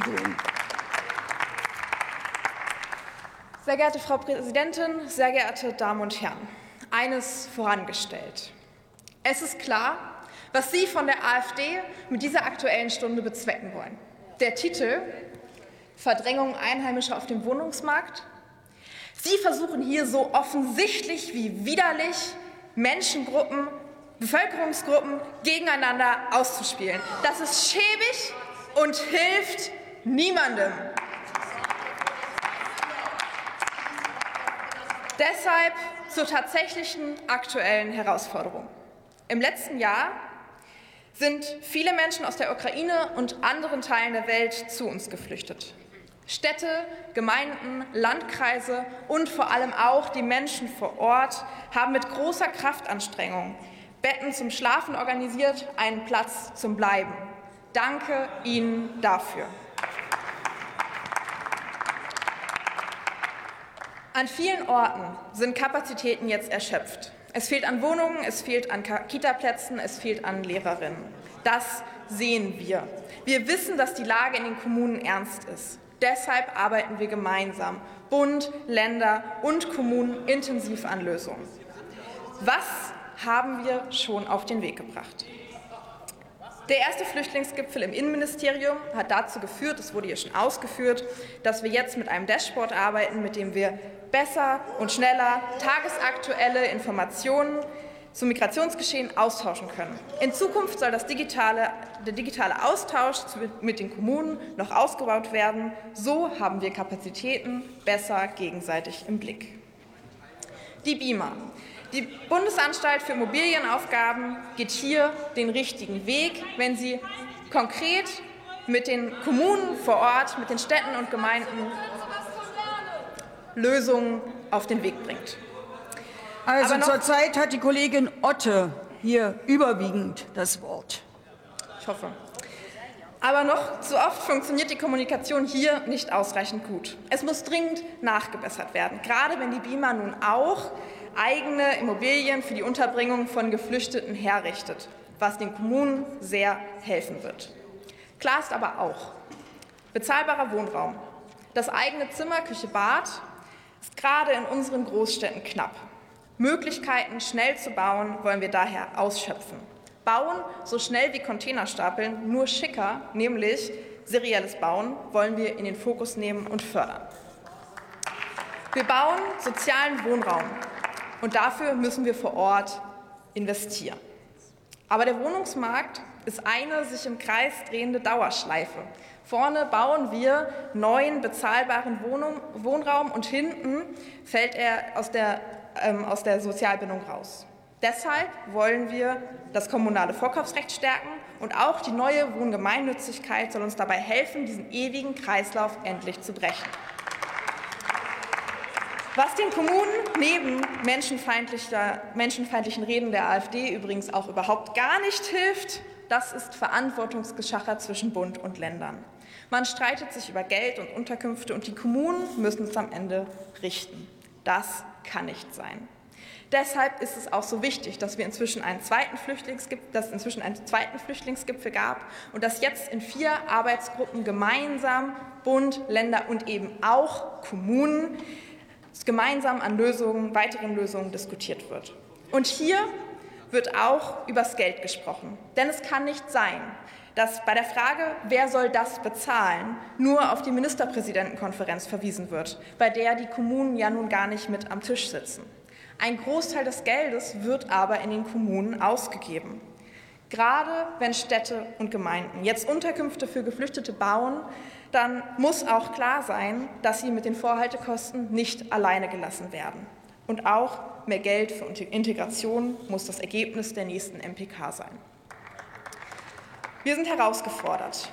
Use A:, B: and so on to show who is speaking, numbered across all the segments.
A: Grünen.
B: Sehr geehrte Frau Präsidentin, sehr geehrte Damen und Herren, eines vorangestellt. Es ist klar, was Sie von der AfD mit dieser Aktuellen Stunde bezwecken wollen. Der Titel Verdrängung Einheimischer auf dem Wohnungsmarkt. Sie versuchen hier so offensichtlich wie widerlich Menschengruppen, Bevölkerungsgruppen gegeneinander auszuspielen. Das ist schäbig und hilft niemandem. Deshalb zur tatsächlichen aktuellen Herausforderung. Im letzten Jahr sind viele Menschen aus der Ukraine und anderen Teilen der Welt zu uns geflüchtet. Städte, Gemeinden, Landkreise und vor allem auch die Menschen vor Ort haben mit großer Kraftanstrengung Betten zum Schlafen organisiert, einen Platz zum Bleiben. Danke Ihnen dafür. An vielen Orten sind Kapazitäten jetzt erschöpft. Es fehlt an Wohnungen, es fehlt an Kitaplätzen, es fehlt an Lehrerinnen. Das sehen wir. Wir wissen, dass die Lage in den Kommunen ernst ist. Deshalb arbeiten wir gemeinsam, Bund, Länder und Kommunen, intensiv an Lösungen. Was haben wir schon auf den Weg gebracht? Der erste Flüchtlingsgipfel im Innenministerium hat dazu geführt, das wurde hier schon ausgeführt, dass wir jetzt mit einem Dashboard arbeiten, mit dem wir besser und schneller tagesaktuelle Informationen zum Migrationsgeschehen austauschen können. In Zukunft soll digitale, der digitale Austausch mit den Kommunen noch ausgebaut werden. So haben wir Kapazitäten besser gegenseitig im Blick. Die BIMA. Die Bundesanstalt für Immobilienaufgaben geht hier den richtigen Weg, wenn sie konkret mit den Kommunen vor Ort, mit den Städten und Gemeinden Lösungen auf den Weg bringt.
A: Also zurzeit hat die Kollegin Otte hier überwiegend das Wort.
B: Ich hoffe. Aber noch zu oft funktioniert die Kommunikation hier nicht ausreichend gut. Es muss dringend nachgebessert werden, gerade wenn die BIMA nun auch eigene Immobilien für die Unterbringung von Geflüchteten herrichtet, was den Kommunen sehr helfen wird. Klar ist aber auch, bezahlbarer Wohnraum, das eigene Zimmer, Küche, Bad ist gerade in unseren Großstädten knapp. Möglichkeiten, schnell zu bauen, wollen wir daher ausschöpfen. Bauen so schnell wie Container stapeln, nur schicker, nämlich serielles Bauen, wollen wir in den Fokus nehmen und fördern. Wir bauen sozialen Wohnraum, und dafür müssen wir vor Ort investieren. Aber der Wohnungsmarkt ist eine sich im Kreis drehende Dauerschleife. Vorne bauen wir neuen bezahlbaren Wohnung, Wohnraum und hinten fällt er aus der, ähm, aus der Sozialbindung raus. Deshalb wollen wir das kommunale Vorkaufsrecht stärken und auch die neue Wohngemeinnützigkeit soll uns dabei helfen, diesen ewigen Kreislauf endlich zu brechen. Was den Kommunen neben menschenfeindlichen Reden der AfD übrigens auch überhaupt gar nicht hilft, das ist Verantwortungsgeschacher zwischen Bund und Ländern. Man streitet sich über Geld und Unterkünfte und die Kommunen müssen es am Ende richten. Das kann nicht sein. Deshalb ist es auch so wichtig, dass wir inzwischen einen zweiten Flüchtlingsgipfel, dass es inzwischen einen zweiten Flüchtlingsgipfel gab und dass jetzt in vier Arbeitsgruppen gemeinsam Bund, Länder und eben auch Kommunen gemeinsam an Lösungen, weiteren Lösungen diskutiert wird. Und hier wird auch über das Geld gesprochen. Denn es kann nicht sein, dass bei der Frage, wer soll das bezahlen, nur auf die Ministerpräsidentenkonferenz verwiesen wird, bei der die Kommunen ja nun gar nicht mit am Tisch sitzen. Ein Großteil des Geldes wird aber in den Kommunen ausgegeben. Gerade wenn Städte und Gemeinden jetzt Unterkünfte für Geflüchtete bauen, dann muss auch klar sein, dass sie mit den Vorhaltekosten nicht alleine gelassen werden. Und auch mehr Geld für Integration muss das Ergebnis der nächsten MPK sein. Wir sind herausgefordert.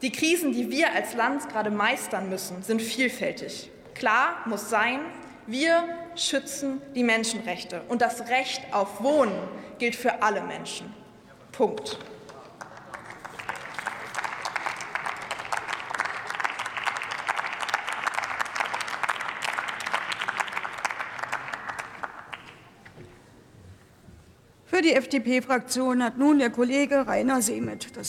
B: Die Krisen, die wir als Land gerade meistern müssen, sind vielfältig. Klar muss sein, wir schützen die Menschenrechte und das Recht auf Wohnen gilt für alle Menschen. Punkt.
A: Für die FDP-Fraktion hat nun der Kollege Rainer Seemet das